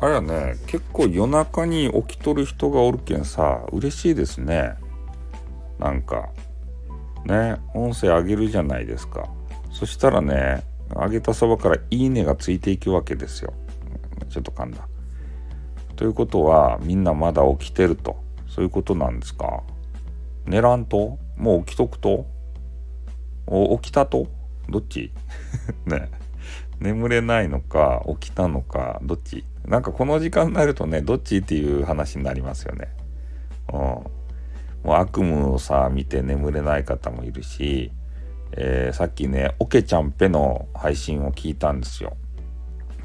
あれはね結構夜中に起きとる人がおるけんさ嬉しいですね。なんかね音声上げるじゃないですか。そしたらね上げたそばから「いいね」がついていくわけですよ。ちょっと噛んだ。ということはみんなまだ起きてると。そういうことなんですか？寝らんと？もう起きとくと？起きたと？どっち？ね。眠れないのか起きたのかどっち？なんかこの時間になるとねどっちっていう話になりますよね。うん、もう悪夢をさ見て眠れない方もいるし、えー、さっきねオケちゃんぺの配信を聞いたんですよ。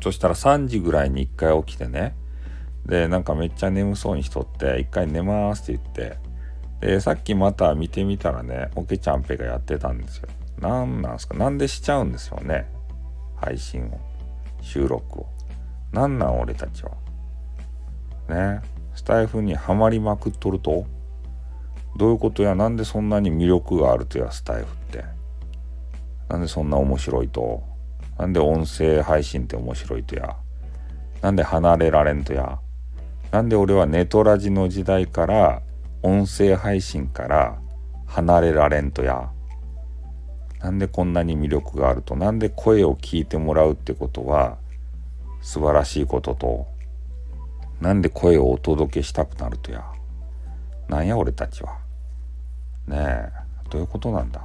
そしたら3時ぐらいに1回起きてねでなんかめっちゃ眠そうにしとって1回寝ますって言ってでさっきまた見てみたらねオケちゃんぺがやってたんですよ。何なんすか？なんでしちゃうんですよね配信を収録を。なんなん俺たちは。ね。スタイフにはまりまくっとると？どういうことや？なんでそんなに魅力があるとや？スタイフって。なんでそんな面白いと？なんで音声配信って面白いとや？なんで離れられんとや？なんで俺はネトラジの時代から音声配信から離れられんとや？なんでこんなに魅力があるとなんで声を聞いてもらうってことは素晴らしいこととなんで声をお届けしたくなるとや。なんや俺たちは。ねえどういうことなんだ。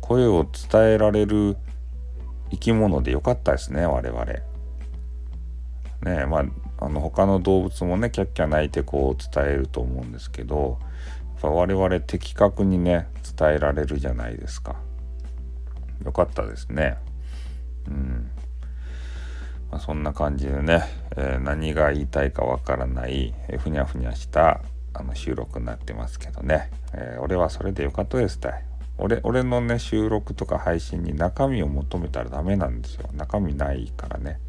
声を伝えられる生き物でよかったですね我々。ねえまああの他の動物もねキャッキャ鳴いてこう伝えると思うんですけどやっぱ我々的確にね伝えられるじゃないですか。よかったですね。うん。まあ、そんな感じでね、えー、何が言いたいかわからない、えー、ふにゃふにゃしたあの収録になってますけどね、えー、俺はそれでよかったですたい俺俺のね収録とか配信に中身を求めたらダメなんですよ。中身ないからね。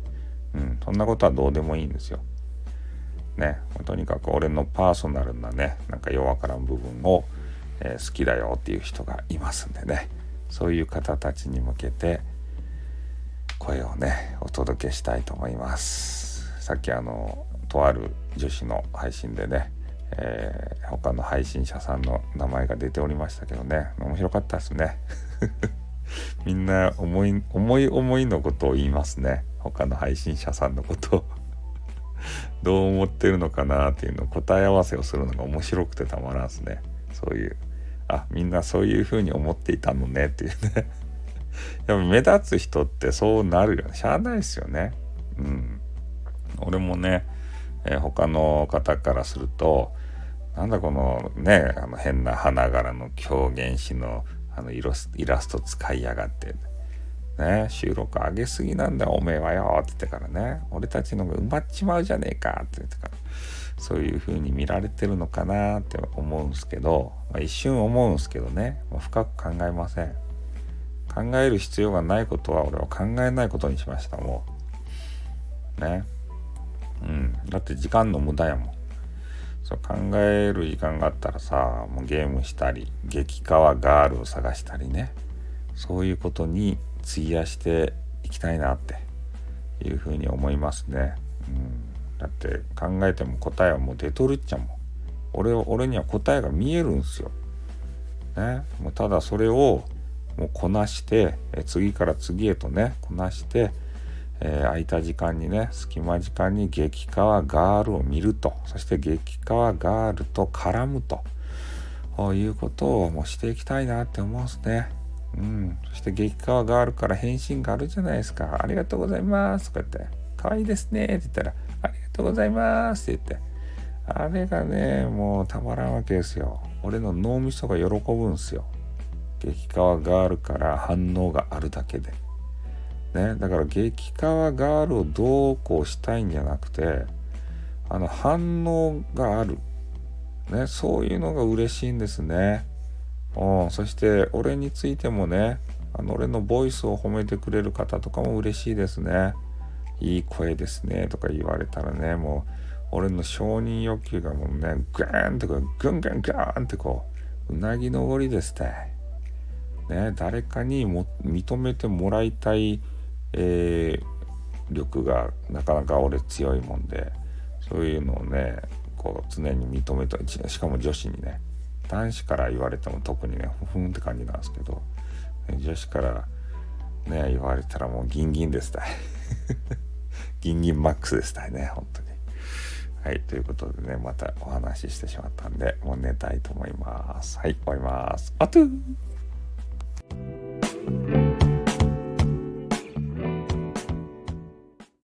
うん。そんなことはどうでもいいんですよ。ね。とにかく俺のパーソナルなねなんかようわからん部分を、え好きだよっていう人がいますんでね。そういう方たちに向けて声をねお届けしたいと思います。さっきあのとある女子の配信でね、えー、他の配信者さんの名前が出ておりましたけどね面白かったですね。みんな思い思い思いのことを言いますね。他の配信者さんのことを。どう思ってるのかなっていうのを答え合わせをするのが面白くてたまらんすね。そういうあみんなそういうふうに思っていたのねっていうね やっぱ目立つ人ってそうなるよね。しゃあないですよね。うん。俺もね、えー、他の方からすると、なんだこのね、あの変な花柄の狂言師のあのイラスト使いやがって。ね、収録上げすぎなんだ、おめえはよ、って言ってからね、俺たちのが埋まっちまうじゃねえか、って言ってから、そういう風に見られてるのかなって思うんすけど、まあ、一瞬思うんすけどね、まあ、深く考えません。考える必要がないことは俺は考えないことにしましたもう。ね。うん。だって時間の無駄やもん。そう考える時間があったらさもうゲームしたり激川ガールを探したりね。そういうことに費やしていきたいなっていうふうに思いますね、うん、だって考えても答えはもう出とるっちゃもん。俺俺には答えが見えるんすよ。ね。もうただそれをもうこなして、え次から次へとねこなして、えー、空いた時間にね隙間時間に激川ガールを見ると。そして激川ガールと絡むと。こういうことをもうしていきたいなって思うんすね。うん、そして激川ガールから返信があるじゃないですか。ありがとうございます。とか言って、可愛いですね。って言ったら、とうございますって言って、あれがね、もうたまらんわけですよ。俺の脳みそが喜ぶんすよ。激川ガールから反応があるだけで。ね、だから激川ガールをどうこうしたいんじゃなくてあの反応がある、ね、そういうのが嬉しいんですね。うん、そして俺についてもねあの俺のボイスを褒めてくれる方とかも嬉しいですね。いい声ですねとか言われたらねもう俺の承認欲求がもうねグーンってこうグングングーンってこううなぎ登りですね。ね、誰かにも認めてもらいたい、えー、力がなかなか俺強いもんでそういうのをねこう常に認めとしかも女子にね男子から言われても特にねふふんって感じなんですけど女子からね言われたらもうギンギンですたギンギンマックスでしたね本当に。はいということでねまたお話ししてしまったんでもう寝たいと思います。はい終わります。あと